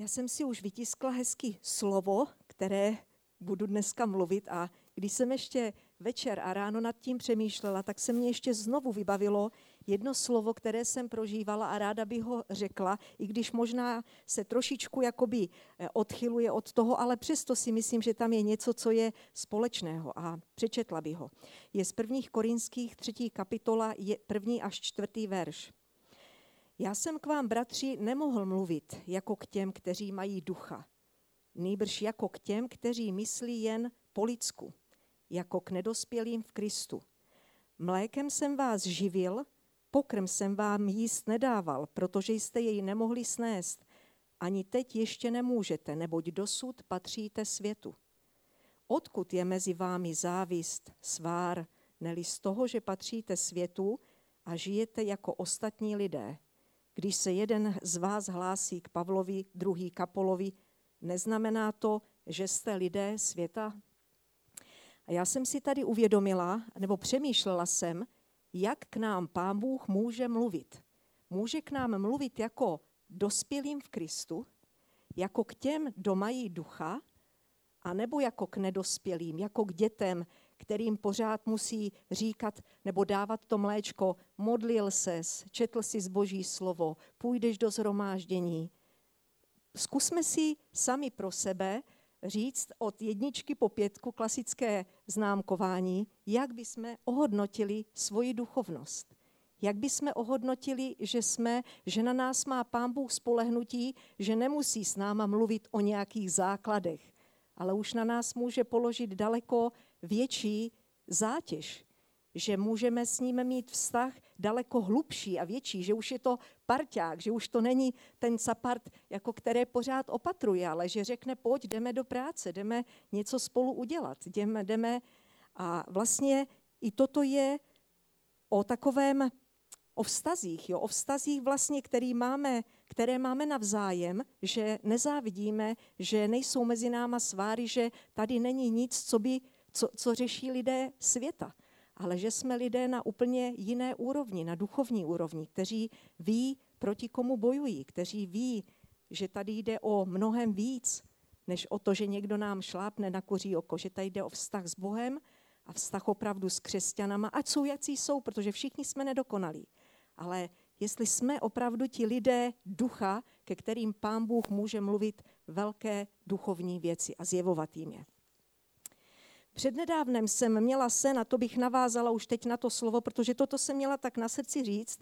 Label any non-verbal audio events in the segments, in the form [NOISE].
Já jsem si už vytiskla hezky slovo, které budu dneska mluvit a když jsem ještě večer a ráno nad tím přemýšlela, tak se mě ještě znovu vybavilo jedno slovo, které jsem prožívala a ráda bych ho řekla, i když možná se trošičku jakoby eh, odchyluje od toho, ale přesto si myslím, že tam je něco, co je společného a přečetla bych ho. Je z prvních korinských třetí kapitola, je první až čtvrtý verš. Já jsem k vám, bratři, nemohl mluvit jako k těm, kteří mají ducha, nýbrž jako k těm, kteří myslí jen po lidsku, jako k nedospělým v Kristu. Mlékem jsem vás živil, pokrm jsem vám jíst nedával, protože jste jej nemohli snést. Ani teď ještě nemůžete, neboť dosud patříte světu. Odkud je mezi vámi závist, svár, neli z toho, že patříte světu a žijete jako ostatní lidé? Když se jeden z vás hlásí k Pavlovi, druhý Kapolovi, neznamená to, že jste lidé světa? A já jsem si tady uvědomila, nebo přemýšlela jsem, jak k nám Pán Bůh může mluvit. Může k nám mluvit jako dospělým v Kristu, jako k těm, kdo mají ducha, a nebo jako k nedospělým, jako k dětem, kterým pořád musí říkat nebo dávat to mléčko, modlil ses, četl si zboží slovo, půjdeš do zhromáždění. Zkusme si sami pro sebe říct od jedničky po pětku klasické známkování, jak bychom ohodnotili svoji duchovnost. Jak bychom ohodnotili, že jsme, že na nás má Pán Bůh spolehnutí, že nemusí s náma mluvit o nějakých základech, ale už na nás může položit daleko větší zátěž, že můžeme s ním mít vztah daleko hlubší a větší, že už je to parťák, že už to není ten sapart, jako které pořád opatruje, ale že řekne, pojď, jdeme do práce, jdeme něco spolu udělat, jdeme, jdeme. A vlastně i toto je o takovém, o vztazích, jo, o vztazích vlastně, který máme, které máme navzájem, že nezávidíme, že nejsou mezi náma sváry, že tady není nic, co by co, co řeší lidé světa, ale že jsme lidé na úplně jiné úrovni, na duchovní úrovni, kteří ví, proti komu bojují, kteří ví, že tady jde o mnohem víc, než o to, že někdo nám šlápne na koří oko, že tady jde o vztah s Bohem a vztah opravdu s křesťanama, ať jsou jací jsou, protože všichni jsme nedokonalí. Ale jestli jsme opravdu ti lidé ducha, ke kterým Pán Bůh může mluvit velké duchovní věci a zjevovat jim je. Přednedávnem jsem měla sen, a to bych navázala už teď na to slovo, protože toto jsem měla tak na srdci říct,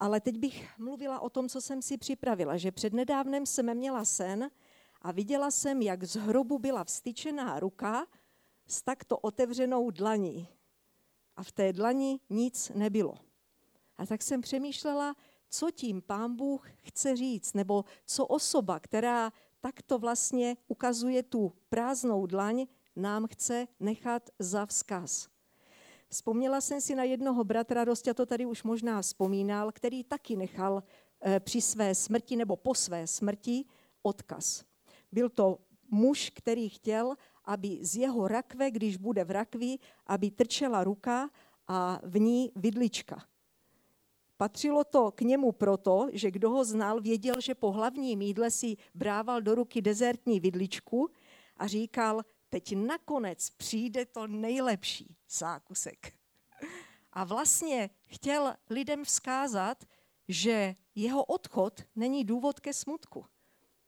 ale teď bych mluvila o tom, co jsem si připravila, že přednedávnem jsem měla sen a viděla jsem, jak z hrobu byla vstyčená ruka s takto otevřenou dlaní. A v té dlani nic nebylo. A tak jsem přemýšlela, co tím pán Bůh chce říct, nebo co osoba, která takto vlastně ukazuje tu prázdnou dlaň, nám chce nechat za vzkaz. Vzpomněla jsem si na jednoho bratra, Rostě to tady už možná vzpomínal, který taky nechal eh, při své smrti nebo po své smrti odkaz. Byl to muž, který chtěl, aby z jeho rakve, když bude v rakvi, aby trčela ruka a v ní vidlička. Patřilo to k němu proto, že kdo ho znal, věděl, že po hlavním jídle si brával do ruky dezertní vidličku a říkal, teď nakonec přijde to nejlepší zákusek. A vlastně chtěl lidem vzkázat, že jeho odchod není důvod ke smutku,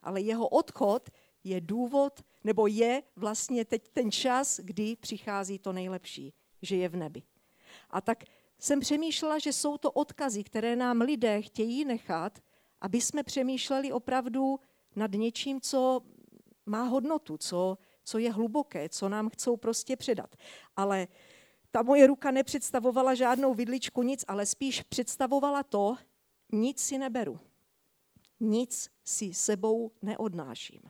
ale jeho odchod je důvod, nebo je vlastně teď ten čas, kdy přichází to nejlepší, že je v nebi. A tak jsem přemýšlela, že jsou to odkazy, které nám lidé chtějí nechat, aby jsme přemýšleli opravdu nad něčím, co má hodnotu, co co je hluboké, co nám chcou prostě předat. Ale ta moje ruka nepředstavovala žádnou vidličku, nic, ale spíš představovala to, nic si neberu. Nic si sebou neodnáším.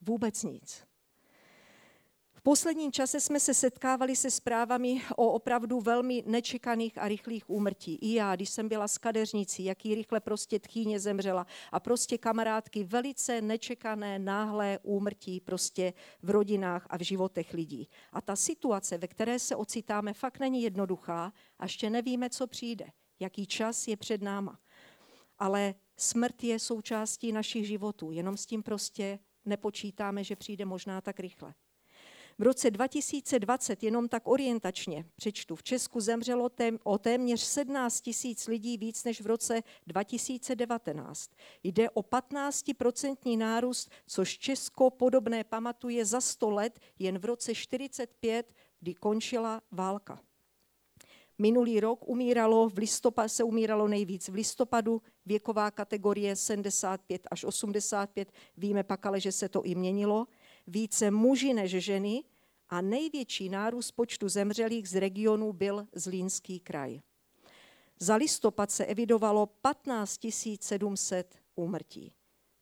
Vůbec nic posledním čase jsme se setkávali se zprávami o opravdu velmi nečekaných a rychlých úmrtí. I já, když jsem byla s kadeřnicí, jaký rychle prostě tchýně zemřela a prostě kamarádky velice nečekané, náhlé úmrtí prostě v rodinách a v životech lidí. A ta situace, ve které se ocitáme, fakt není jednoduchá a ještě nevíme, co přijde, jaký čas je před náma. Ale Smrt je součástí našich životů, jenom s tím prostě nepočítáme, že přijde možná tak rychle. V roce 2020, jenom tak orientačně přečtu, v Česku zemřelo tém, o téměř 17 tisíc lidí víc než v roce 2019. Jde o 15% nárůst, což Česko podobné pamatuje za 100 let jen v roce 45, kdy končila válka. Minulý rok umíralo v listopadu, se umíralo nejvíc v listopadu, věková kategorie 75 až 85, víme pak ale, že se to i měnilo více muži než ženy a největší nárůst počtu zemřelých z regionu byl Zlínský kraj. Za listopad se evidovalo 15 700 úmrtí.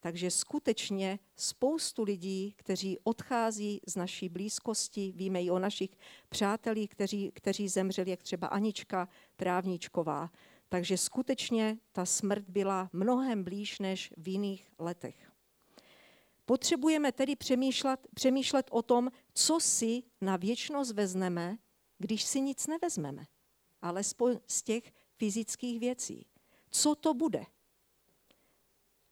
Takže skutečně spoustu lidí, kteří odchází z naší blízkosti, víme i o našich přátelích, kteří, kteří zemřeli, jak třeba Anička Trávníčková. Takže skutečně ta smrt byla mnohem blíž než v jiných letech. Potřebujeme tedy přemýšlet, přemýšlet o tom, co si na věčnost vezmeme, když si nic nevezmeme. Alespoň z těch fyzických věcí. Co to bude?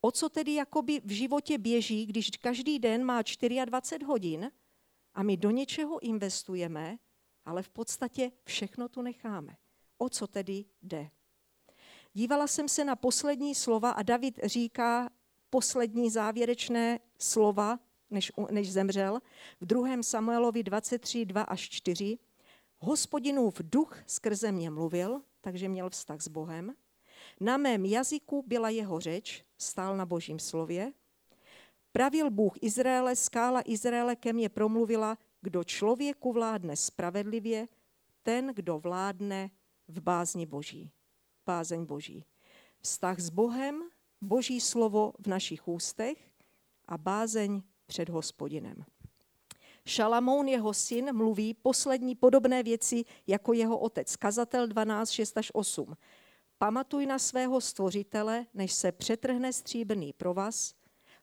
O co tedy jakoby v životě běží, když každý den má 24 hodin a my do něčeho investujeme, ale v podstatě všechno tu necháme. O co tedy jde? Dívala jsem se na poslední slova a David říká poslední závěrečné slova, než, než zemřel, v 2. Samuelovi 23, 2 až 4. Hospodinův duch skrze mě mluvil, takže měl vztah s Bohem. Na mém jazyku byla jeho řeč, stál na božím slově. Pravil Bůh Izraele, skála Izraele ke mně promluvila, kdo člověku vládne spravedlivě, ten, kdo vládne v bázni boží. Bázeň boží. Vztah s Bohem, boží slovo v našich ústech a bázeň před hospodinem. Šalamoun, jeho syn, mluví poslední podobné věci jako jeho otec. Kazatel 12, 6 až 8. Pamatuj na svého stvořitele, než se přetrhne stříbrný provaz,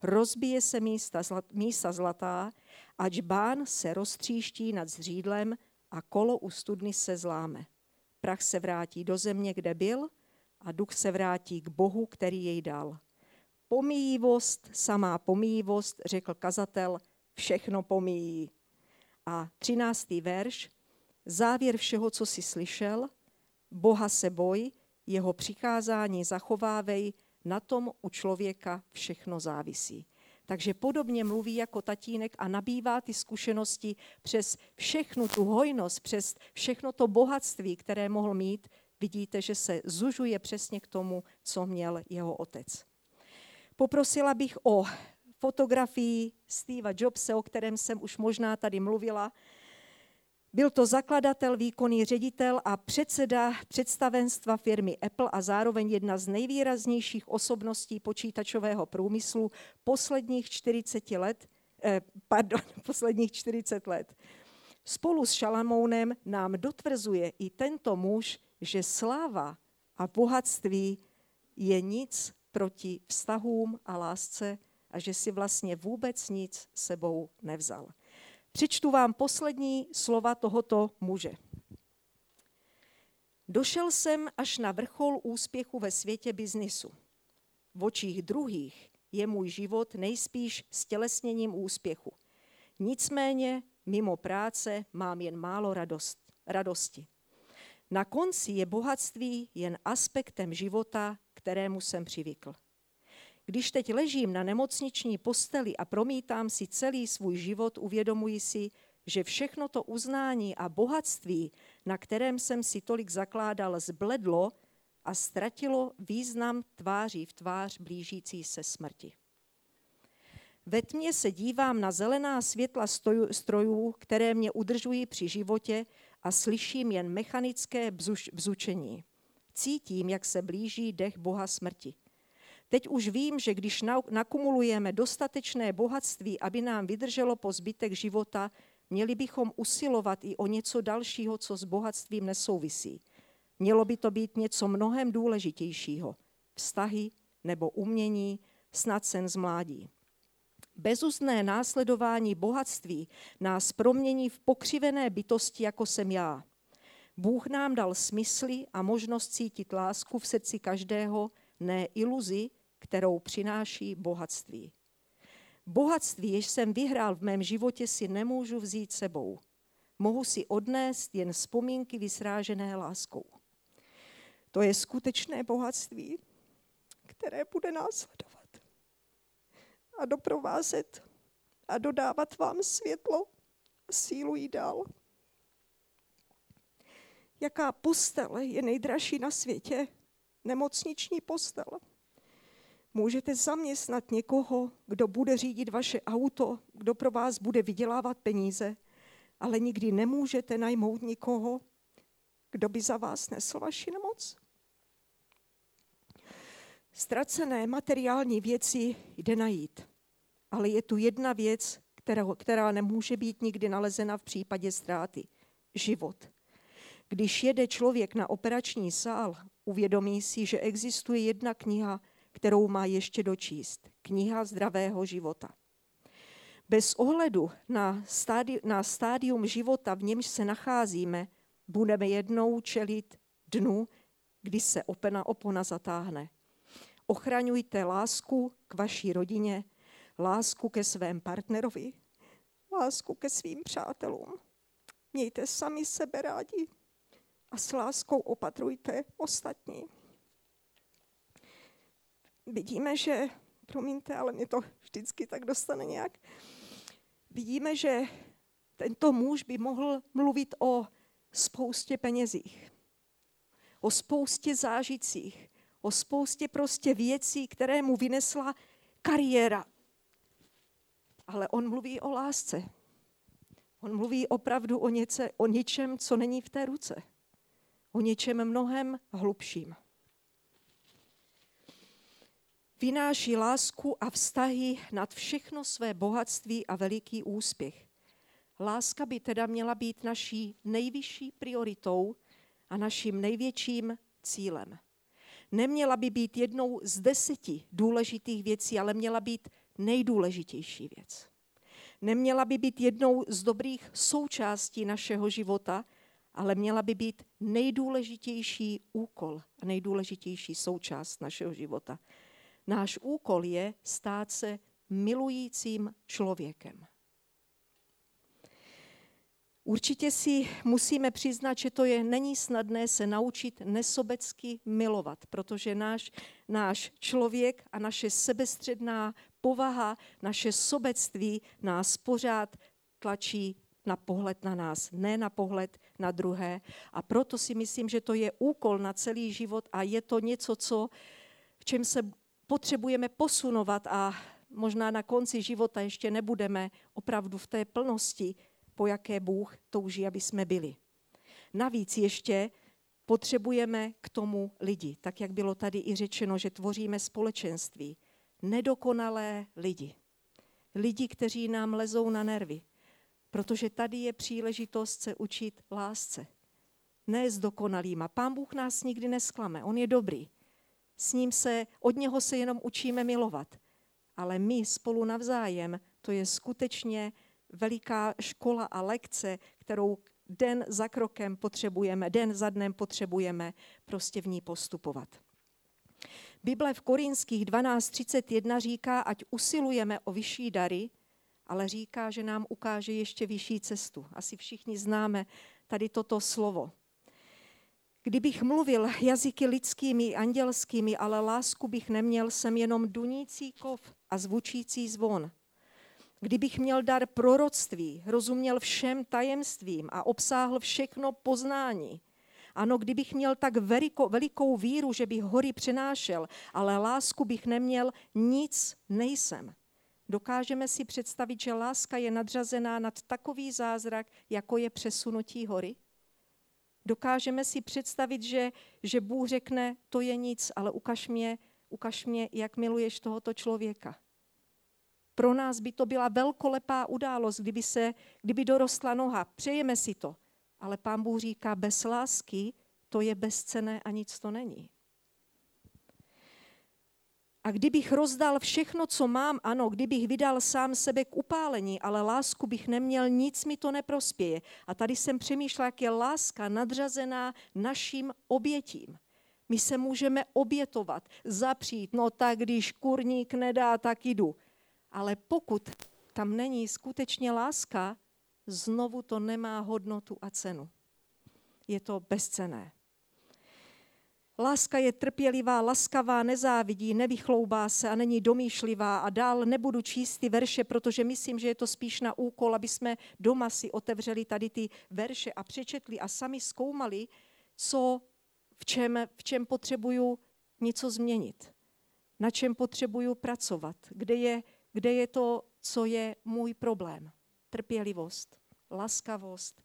rozbije se místa, zlat, místa zlatá, ať bán se roztříští nad zřídlem a kolo u studny se zláme. Prach se vrátí do země, kde byl, a duch se vrátí k Bohu, který jej dal. Pomíjivost, samá pomíjivost, řekl kazatel, všechno pomíjí. A třináctý verš, závěr všeho, co jsi slyšel, Boha se boj, jeho přikázání zachovávej, na tom u člověka všechno závisí. Takže podobně mluví jako tatínek a nabývá ty zkušenosti přes všechnu tu hojnost, přes všechno to bohatství, které mohl mít, vidíte, že se zužuje přesně k tomu, co měl jeho otec. Poprosila bych o fotografii Steva Jobse, o kterém jsem už možná tady mluvila. Byl to zakladatel, výkonný ředitel a předseda představenstva firmy Apple a zároveň jedna z nejvýraznějších osobností počítačového průmyslu posledních 40 let, eh, pardon, [LAUGHS] posledních 40 let. Spolu s Šalamounem nám dotvrzuje i tento muž, že sláva a bohatství je nic proti vztahům a lásce a že si vlastně vůbec nic sebou nevzal. Přečtu vám poslední slova tohoto muže. Došel jsem až na vrchol úspěchu ve světě biznisu. V očích druhých je můj život nejspíš stělesněním úspěchu. Nicméně mimo práce mám jen málo radost, radosti. Na konci je bohatství jen aspektem života, kterému jsem přivykl. Když teď ležím na nemocniční posteli a promítám si celý svůj život, uvědomuji si, že všechno to uznání a bohatství, na kterém jsem si tolik zakládal, zbledlo a ztratilo význam tváří v tvář blížící se smrti. Ve tmě se dívám na zelená světla strojů, které mě udržují při životě a slyším jen mechanické bzuš, bzučení. Cítím, jak se blíží dech Boha smrti. Teď už vím, že když nakumulujeme dostatečné bohatství, aby nám vydrželo po zbytek života, měli bychom usilovat i o něco dalšího, co s bohatstvím nesouvisí. Mělo by to být něco mnohem důležitějšího. Vztahy nebo umění, snad sen z mládí. Bezuzné následování bohatství nás promění v pokřivené bytosti, jako jsem já. Bůh nám dal smysly a možnost cítit lásku v srdci každého, ne iluzi, kterou přináší bohatství. Bohatství, jež jsem vyhrál v mém životě, si nemůžu vzít sebou. Mohu si odnést jen vzpomínky vysrážené láskou. To je skutečné bohatství, které bude následovat a doprovázet a dodávat vám světlo a sílu jí dál. Jaká postel je nejdražší na světě? Nemocniční postel. Můžete zaměstnat někoho, kdo bude řídit vaše auto, kdo pro vás bude vydělávat peníze, ale nikdy nemůžete najmout nikoho, kdo by za vás nesl vaši nemoc. Ztracené materiální věci jde najít, ale je tu jedna věc, která, která nemůže být nikdy nalezena v případě ztráty. Život. Když jede člověk na operační sál, uvědomí si, že existuje jedna kniha, kterou má ještě dočíst. Kniha zdravého života. Bez ohledu na, stádi, na stádium života, v němž se nacházíme, budeme jednou čelit dnu, kdy se opena opona zatáhne. Ochraňujte lásku k vaší rodině, lásku ke svém partnerovi, lásku ke svým přátelům. Mějte sami sebe rádi a s láskou opatrujte ostatní. Vidíme, že, promiňte, ale mě to vždycky tak dostane nějak, vidíme, že tento muž by mohl mluvit o spoustě penězích, o spoustě zážitcích, o spoustě prostě věcí, které mu vynesla kariéra, ale on mluví o lásce. On mluví opravdu o, něce, o něčem, co není v té ruce. O něčem mnohem hlubším. Vynáší lásku a vztahy nad všechno své bohatství a veliký úspěch. Láska by teda měla být naší nejvyšší prioritou a naším největším cílem. Neměla by být jednou z deseti důležitých věcí, ale měla být nejdůležitější věc. Neměla by být jednou z dobrých součástí našeho života, ale měla by být nejdůležitější úkol a nejdůležitější součást našeho života. Náš úkol je stát se milujícím člověkem. Určitě si musíme přiznat, že to je není snadné se naučit nesobecky milovat, protože náš, náš člověk a naše sebestředná povaha, naše sobectví nás pořád tlačí na pohled na nás, ne na pohled na druhé. A proto si myslím, že to je úkol na celý život a je to něco, co, v čem se potřebujeme posunovat a možná na konci života ještě nebudeme opravdu v té plnosti, po jaké Bůh touží, aby jsme byli. Navíc ještě potřebujeme k tomu lidi, tak jak bylo tady i řečeno, že tvoříme společenství nedokonalé lidi. Lidi, kteří nám lezou na nervy. Protože tady je příležitost se učit lásce. Ne s dokonalýma. Pán Bůh nás nikdy nesklame. On je dobrý. S ním se, od něho se jenom učíme milovat. Ale my spolu navzájem, to je skutečně veliká škola a lekce, kterou den za krokem potřebujeme, den za dnem potřebujeme prostě v ní postupovat. Bible v Korinských 12.31 říká, ať usilujeme o vyšší dary, ale říká, že nám ukáže ještě vyšší cestu. Asi všichni známe tady toto slovo. Kdybych mluvil jazyky lidskými, andělskými, ale lásku bych neměl, jsem jenom dunící kov a zvučící zvon. Kdybych měl dar proroctví, rozuměl všem tajemstvím a obsáhl všechno poznání, ano, kdybych měl tak veliko, velikou víru, že bych hory přenášel, ale lásku bych neměl, nic nejsem. Dokážeme si představit, že láska je nadřazená nad takový zázrak, jako je přesunutí hory? Dokážeme si představit, že, že Bůh řekne, to je nic, ale ukaž mě, ukaž mě, jak miluješ tohoto člověka. Pro nás by to byla velkolepá událost, kdyby, se, kdyby dorostla noha. Přejeme si to. Ale pán Bůh říká, bez lásky to je bezcené a nic to není. A kdybych rozdal všechno, co mám, ano, kdybych vydal sám sebe k upálení, ale lásku bych neměl, nic mi to neprospěje. A tady jsem přemýšlela, jak je láska nadřazená našim obětím. My se můžeme obětovat, zapřít, no tak když kurník nedá, tak jdu. Ale pokud tam není skutečně láska, znovu to nemá hodnotu a cenu. Je to bezcené. Láska je trpělivá, laskavá, nezávidí, nevychloubá se a není domýšlivá a dál nebudu číst ty verše, protože myslím, že je to spíš na úkol, aby jsme doma si otevřeli tady ty verše a přečetli a sami zkoumali, co, v čem, v čem potřebuju něco změnit, na čem potřebuju pracovat, kde je, kde je to, co je můj problém. Trpělivost, laskavost,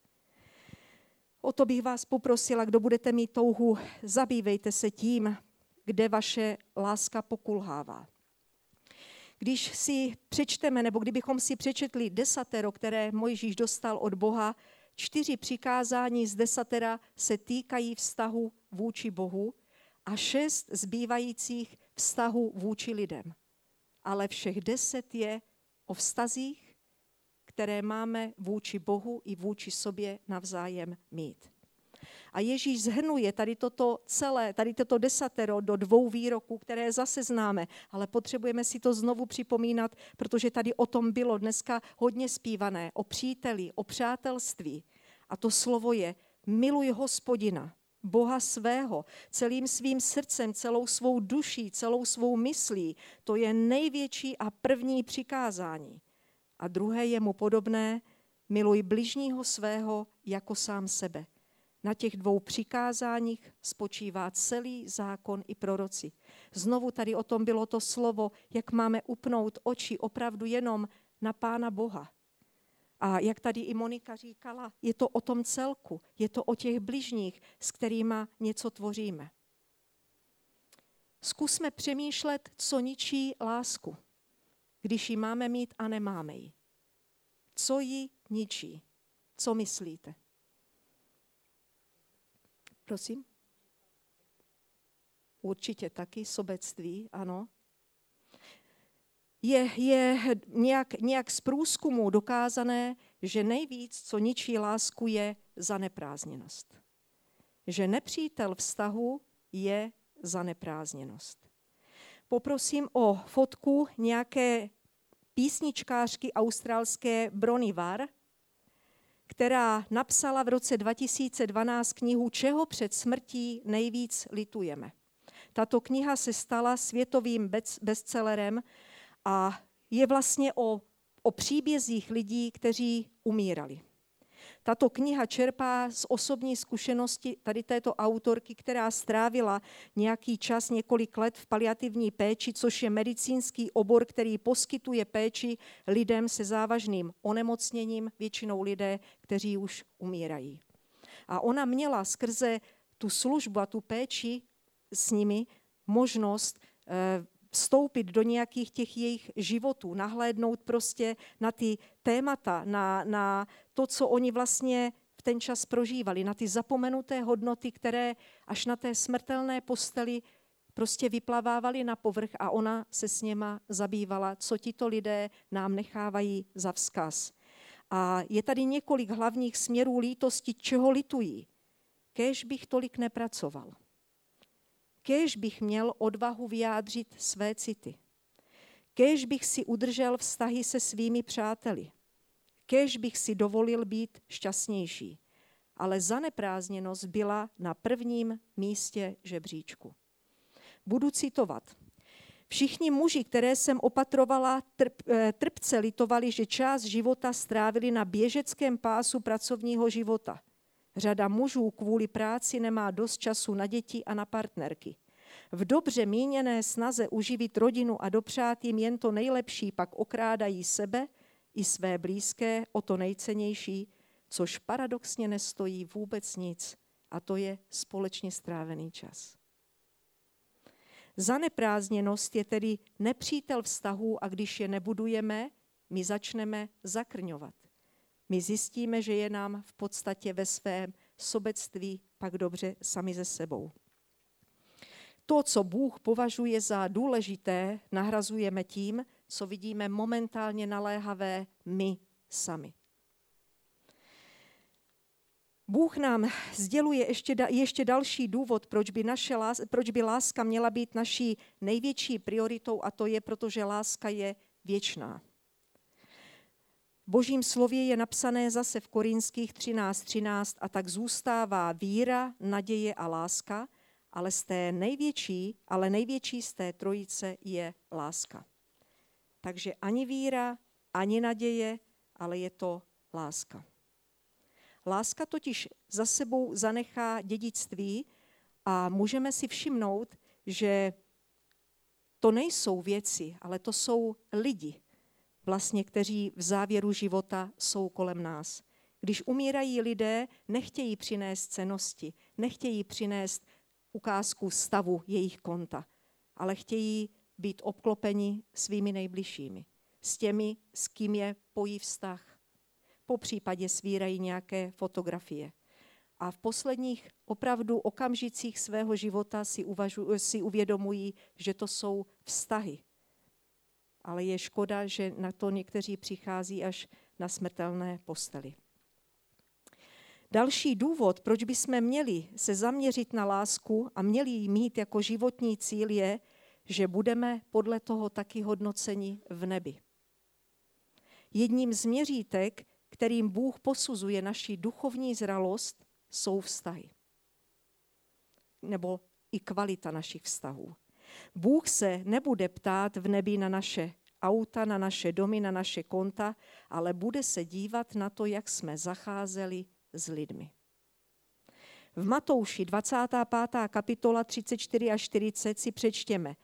O to bych vás poprosila, kdo budete mít touhu, zabývejte se tím, kde vaše láska pokulhává. Když si přečteme, nebo kdybychom si přečetli desatero, které Mojžíš dostal od Boha, čtyři přikázání z desatera se týkají vztahu vůči Bohu a šest zbývajících vztahu vůči lidem. Ale všech deset je o vztazích, které máme vůči Bohu i vůči sobě navzájem mít. A Ježíš zhrnuje tady toto celé, tady toto desatero do dvou výroků, které zase známe, ale potřebujeme si to znovu připomínat, protože tady o tom bylo dneska hodně zpívané, o příteli, o přátelství. A to slovo je miluj hospodina, Boha svého, celým svým srdcem, celou svou duší, celou svou myslí. To je největší a první přikázání. A druhé je mu podobné, miluj bližního svého jako sám sebe. Na těch dvou přikázáních spočívá celý zákon i proroci. Znovu tady o tom bylo to slovo, jak máme upnout oči opravdu jenom na Pána Boha. A jak tady i Monika říkala, je to o tom celku, je to o těch bližních, s kterými něco tvoříme. Zkusme přemýšlet, co ničí lásku když ji máme mít a nemáme ji? Co ji ničí? Co myslíte? Prosím? Určitě taky sobectví, ano. Je, je nějak, nějak z průzkumu dokázané, že nejvíc, co ničí lásku, je zaneprázdněnost. Že nepřítel vztahu je zaneprázdněnost. Poprosím o fotku nějaké písničkářky australské Brony Var, která napsala v roce 2012 knihu Čeho před smrtí nejvíc litujeme. Tato kniha se stala světovým bestsellerem a je vlastně o, o příbězích lidí, kteří umírali. Tato kniha čerpá z osobní zkušenosti tady této autorky, která strávila nějaký čas, několik let v paliativní péči, což je medicínský obor, který poskytuje péči lidem se závažným onemocněním, většinou lidé, kteří už umírají. A ona měla skrze tu službu a tu péči s nimi možnost eh, vstoupit do nějakých těch jejich životů, nahlédnout prostě na ty témata, na, na to, co oni vlastně v ten čas prožívali, na ty zapomenuté hodnoty, které až na té smrtelné posteli prostě vyplavávaly na povrch a ona se s něma zabývala, co tito lidé nám nechávají za vzkaz. A je tady několik hlavních směrů lítosti, čeho litují. Kéž bych tolik nepracoval. Kéž bych měl odvahu vyjádřit své city. Kéž bych si udržel vztahy se svými přáteli. Kéž bych si dovolil být šťastnější. Ale zaneprázdněnost byla na prvním místě žebříčku. Budu citovat. Všichni muži, které jsem opatrovala, trp, eh, trpce litovali, že část života strávili na běžeckém pásu pracovního života. Řada mužů kvůli práci nemá dost času na děti a na partnerky. V dobře míněné snaze uživit rodinu a dopřát jim jen to nejlepší, pak okrádají sebe i své blízké o to nejcennější, což paradoxně nestojí vůbec nic, a to je společně strávený čas. Zaneprázdněnost je tedy nepřítel vztahů a když je nebudujeme, my začneme zakrňovat. My zjistíme, že je nám v podstatě ve svém sobectví pak dobře sami ze sebou. To, co Bůh považuje za důležité, nahrazujeme tím, co vidíme momentálně naléhavé my sami. Bůh nám sděluje ještě, ještě další důvod, proč by, naše, proč by láska měla být naší největší prioritou, a to je, protože láska je věčná. Božím slově je napsané zase v Korinských 13.13 13, a tak zůstává víra, naděje a láska, ale z té největší, ale největší z té trojice je láska. Takže ani víra, ani naděje, ale je to láska. Láska totiž za sebou zanechá dědictví a můžeme si všimnout, že to nejsou věci, ale to jsou lidi, vlastně, kteří v závěru života jsou kolem nás. Když umírají lidé, nechtějí přinést cenosti, nechtějí přinést ukázku stavu jejich konta, ale chtějí být obklopeni svými nejbližšími, s těmi, s kým je pojí vztah. Po případě svírají nějaké fotografie. A v posledních opravdu okamžicích svého života si, uvažu, si uvědomují, že to jsou vztahy. Ale je škoda, že na to někteří přichází až na smrtelné posteli. Další důvod, proč bychom měli se zaměřit na lásku a měli ji mít jako životní cíl, je, že budeme podle toho taky hodnoceni v nebi. Jedním z měřítek, kterým Bůh posuzuje naši duchovní zralost, jsou vztahy. Nebo i kvalita našich vztahů. Bůh se nebude ptát v nebi na naše auta, na naše domy, na naše konta, ale bude se dívat na to, jak jsme zacházeli s lidmi. V Matouši 25. kapitola 34 a 40 si přečtěme.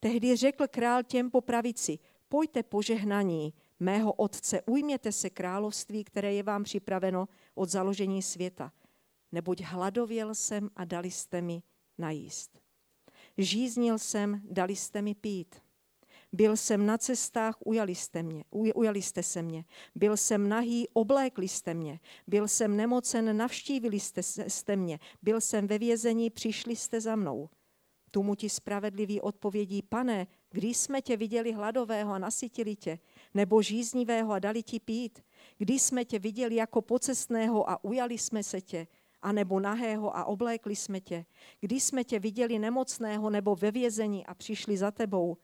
Tehdy řekl král těm po pravici, pojďte požehnaní mého otce, ujměte se království, které je vám připraveno od založení světa. Neboť hladověl jsem a dali jste mi najíst. Žíznil jsem, dali jste mi pít. Byl jsem na cestách, ujali jste, mě, ujali jste se mě. Byl jsem nahý, oblékli jste mě. Byl jsem nemocen, navštívili jste, jste mě. Byl jsem ve vězení, přišli jste za mnou. Tomu ti spravedlivý odpovědí, pane, kdy jsme tě viděli hladového a nasytili tě, nebo žíznivého a dali ti pít? Kdy jsme tě viděli jako pocestného a ujali jsme se tě, anebo nahého a oblékli jsme tě? Kdy jsme tě viděli nemocného nebo ve vězení a přišli za tebou?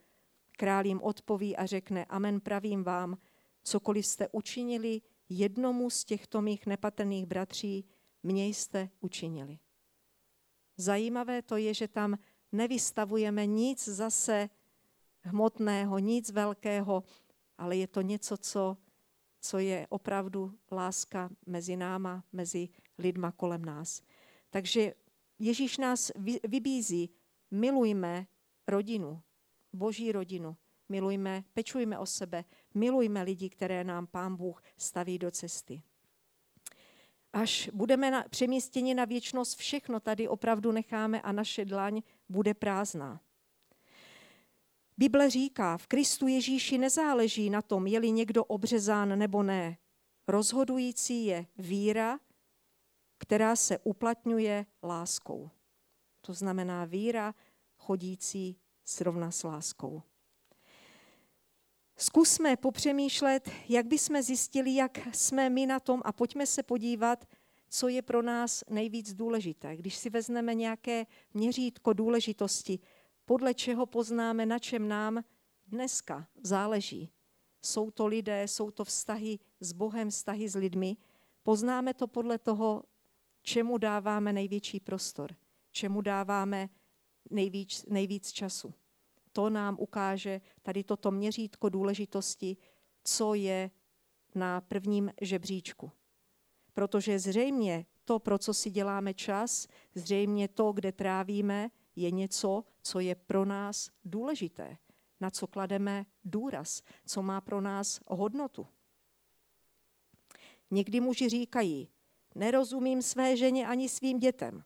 Král jim odpoví a řekne, amen pravím vám, cokoliv jste učinili jednomu z těchto mých nepatrných bratří, mě jste učinili. Zajímavé to je, že tam nevystavujeme nic zase hmotného, nic velkého, ale je to něco, co, co je opravdu láska mezi náma, mezi lidma kolem nás. Takže Ježíš nás vybízí, milujme rodinu, boží rodinu, milujme, pečujme o sebe, milujme lidi, které nám Pán Bůh staví do cesty. Až budeme na, přemístěni na věčnost, všechno tady opravdu necháme a naše dlaň bude prázdná. Bible říká, v Kristu Ježíši nezáleží na tom, je-li někdo obřezán nebo ne. Rozhodující je víra, která se uplatňuje láskou. To znamená víra chodící srovna s láskou. Zkusme popřemýšlet, jak bychom zjistili, jak jsme my na tom a pojďme se podívat, co je pro nás nejvíc důležité. Když si vezmeme nějaké měřítko důležitosti, podle čeho poznáme, na čem nám dneska záleží. Jsou to lidé, jsou to vztahy s Bohem, vztahy s lidmi. Poznáme to podle toho, čemu dáváme největší prostor, čemu dáváme nejvíc, nejvíc času. To nám ukáže tady toto měřítko důležitosti, co je na prvním žebříčku. Protože zřejmě to, pro co si děláme čas, zřejmě to, kde trávíme, je něco, co je pro nás důležité, na co klademe důraz, co má pro nás hodnotu. Někdy muži říkají, nerozumím své ženě ani svým dětem.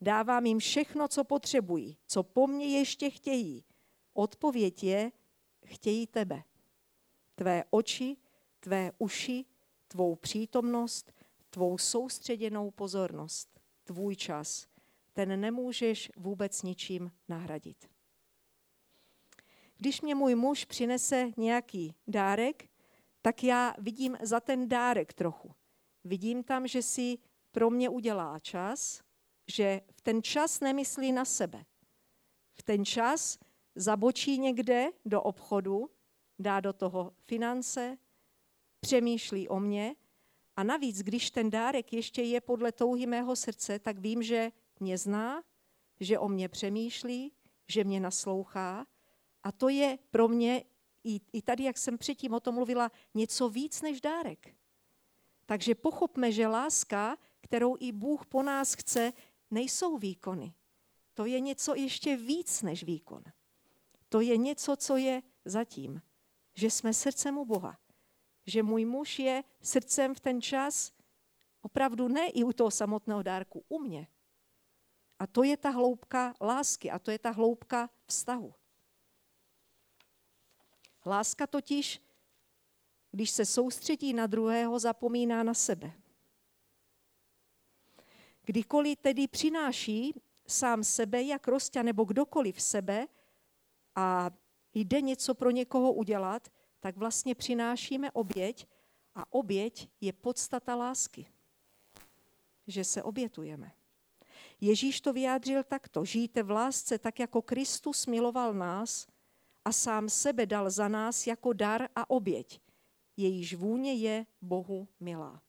Dávám jim všechno, co potřebují, co po mně ještě chtějí. Odpověď je, chtějí tebe. Tvé oči, tvé uši, tvou přítomnost, tvou soustředěnou pozornost, tvůj čas – ten nemůžeš vůbec ničím nahradit. Když mě můj muž přinese nějaký dárek, tak já vidím za ten dárek trochu. Vidím tam, že si pro mě udělá čas, že v ten čas nemyslí na sebe. V ten čas zabočí někde do obchodu, dá do toho finance, přemýšlí o mě a navíc, když ten dárek ještě je podle touhy mého srdce, tak vím, že mě zná, že o mě přemýšlí, že mě naslouchá a to je pro mě i, i tady, jak jsem předtím o tom mluvila, něco víc než dárek. Takže pochopme, že láska, kterou i Bůh po nás chce, nejsou výkony. To je něco ještě víc než výkon. To je něco, co je zatím. Že jsme srdcem u Boha. Že můj muž je srdcem v ten čas opravdu ne i u toho samotného dárku, u mě. A to je ta hloubka lásky a to je ta hloubka vztahu. Láska totiž, když se soustředí na druhého, zapomíná na sebe. Kdykoliv tedy přináší sám sebe, jak Rostě nebo kdokoliv sebe a jde něco pro někoho udělat, tak vlastně přinášíme oběť a oběť je podstata lásky. Že se obětujeme. Ježíš to vyjádřil takto. Žijte v lásce tak, jako Kristus miloval nás a sám sebe dal za nás jako dar a oběť. Jejíž vůně je Bohu milá.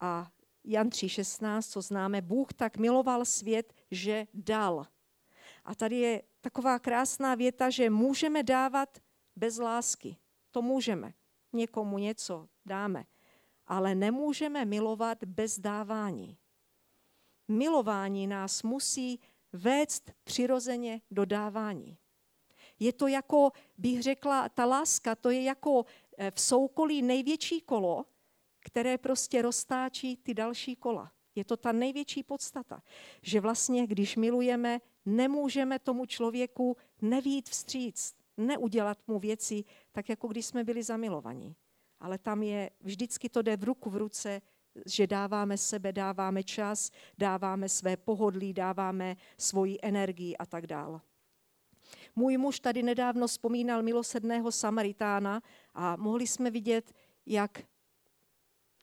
A Jan 3.16, co známe, Bůh tak miloval svět, že dal. A tady je taková krásná věta, že můžeme dávat bez lásky. To můžeme. Někomu něco dáme. Ale nemůžeme milovat bez dávání. Milování nás musí vést přirozeně do dávání. Je to jako, bych řekla, ta láska, to je jako v soukolí největší kolo, které prostě roztáčí ty další kola. Je to ta největší podstata, že vlastně, když milujeme, nemůžeme tomu člověku nevít vstříc, neudělat mu věci tak, jako když jsme byli zamilovaní. Ale tam je, vždycky to jde v ruku v ruce, že dáváme sebe, dáváme čas, dáváme své pohodlí, dáváme svoji energii a tak dále. Můj muž tady nedávno vzpomínal milosedného Samaritána a mohli jsme vidět, jak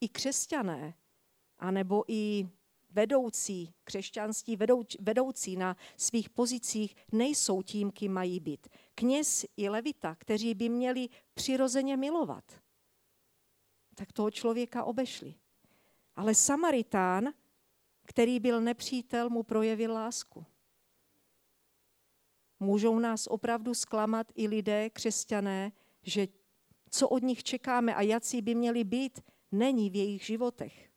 i křesťané, anebo i vedoucí, křesťanství vedoucí na svých pozicích nejsou tím, kým mají být. Kněz i levita, kteří by měli přirozeně milovat, tak toho člověka obešli. Ale Samaritán, který byl nepřítel, mu projevil lásku. Můžou nás opravdu zklamat i lidé, křesťané, že co od nich čekáme a jací by měli být, není v jejich životech.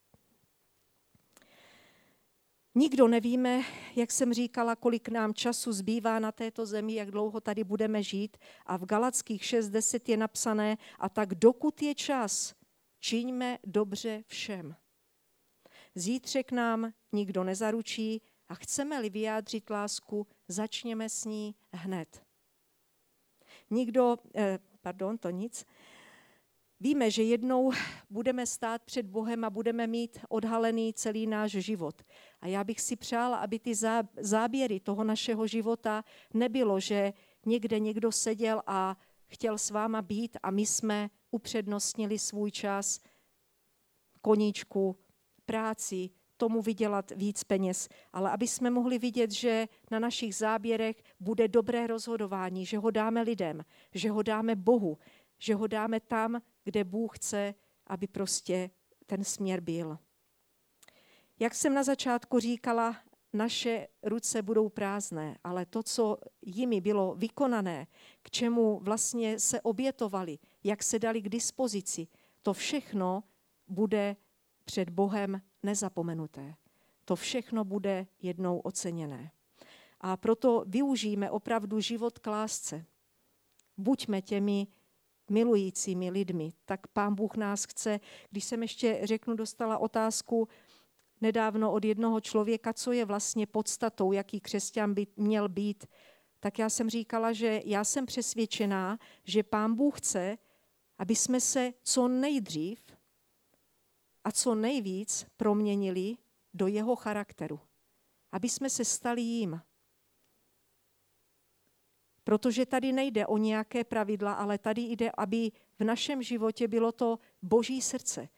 Nikdo nevíme, jak jsem říkala, kolik nám času zbývá na této zemi, jak dlouho tady budeme žít. A v Galackých 6.10 je napsané, a tak dokud je čas, čiňme dobře všem. Zítřek nám nikdo nezaručí a chceme-li vyjádřit lásku, začněme s ní hned. Nikdo, eh, pardon, to nic, Víme, že jednou budeme stát před Bohem a budeme mít odhalený celý náš život. A já bych si přála, aby ty záběry toho našeho života nebylo, že někde někdo seděl a chtěl s váma být a my jsme upřednostnili svůj čas koníčku, práci, tomu vydělat víc peněz, ale aby jsme mohli vidět, že na našich záběrech bude dobré rozhodování, že ho dáme lidem, že ho dáme Bohu, že ho dáme tam, kde Bůh chce, aby prostě ten směr byl. Jak jsem na začátku říkala, naše ruce budou prázdné, ale to, co jimi bylo vykonané, k čemu vlastně se obětovali, jak se dali k dispozici, to všechno bude před Bohem nezapomenuté. To všechno bude jednou oceněné. A proto využijeme opravdu život k lásce. Buďme těmi milujícími lidmi. Tak pán Bůh nás chce. Když jsem ještě řeknu, dostala otázku nedávno od jednoho člověka, co je vlastně podstatou, jaký křesťan by měl být, tak já jsem říkala, že já jsem přesvědčená, že pán Bůh chce, aby jsme se co nejdřív a co nejvíc proměnili do jeho charakteru. Aby jsme se stali jím. Protože tady nejde o nějaké pravidla, ale tady jde, aby v našem životě bylo to boží srdce.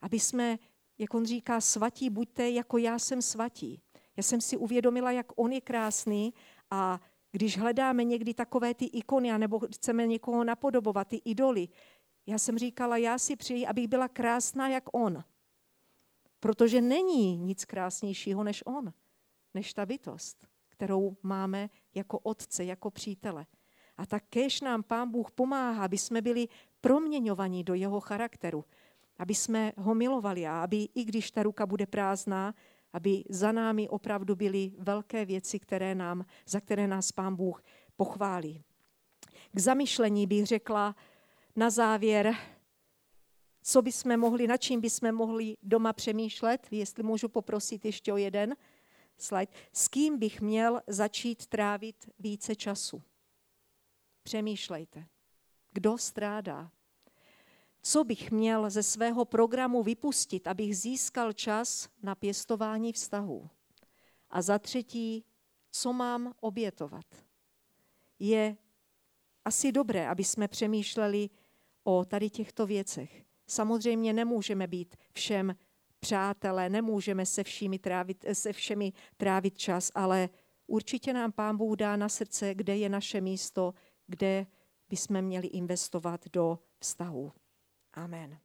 Aby jsme jak on říká, svatí buďte, jako já jsem svatí. Já jsem si uvědomila, jak on je krásný a když hledáme někdy takové ty ikony, nebo chceme někoho napodobovat, ty idoly, já jsem říkala, já si přeji, abych byla krásná jak on. Protože není nic krásnějšího než on, než ta bytost, kterou máme jako otce, jako přítele. A tak kéž nám Pán Bůh pomáhá, aby jsme byli proměňovaní do jeho charakteru, aby jsme ho milovali a aby, i když ta ruka bude prázdná, aby za námi opravdu byly velké věci, které nám, za které nás Pán Bůh pochválí. K zamyšlení bych řekla na závěr, co bychom mohli, na čím bychom mohli doma přemýšlet, jestli můžu poprosit ještě o jeden slide, s kým bych měl začít trávit více času. Přemýšlejte. Kdo strádá? Co bych měl ze svého programu vypustit, abych získal čas na pěstování vztahů? A za třetí, co mám obětovat? Je asi dobré, aby jsme přemýšleli o tady těchto věcech. Samozřejmě nemůžeme být všem přátelé, nemůžeme se, všemi trávit, se všemi trávit čas, ale určitě nám Pán Bůh dá na srdce, kde je naše místo, kde bychom měli investovat do vztahu. Amen.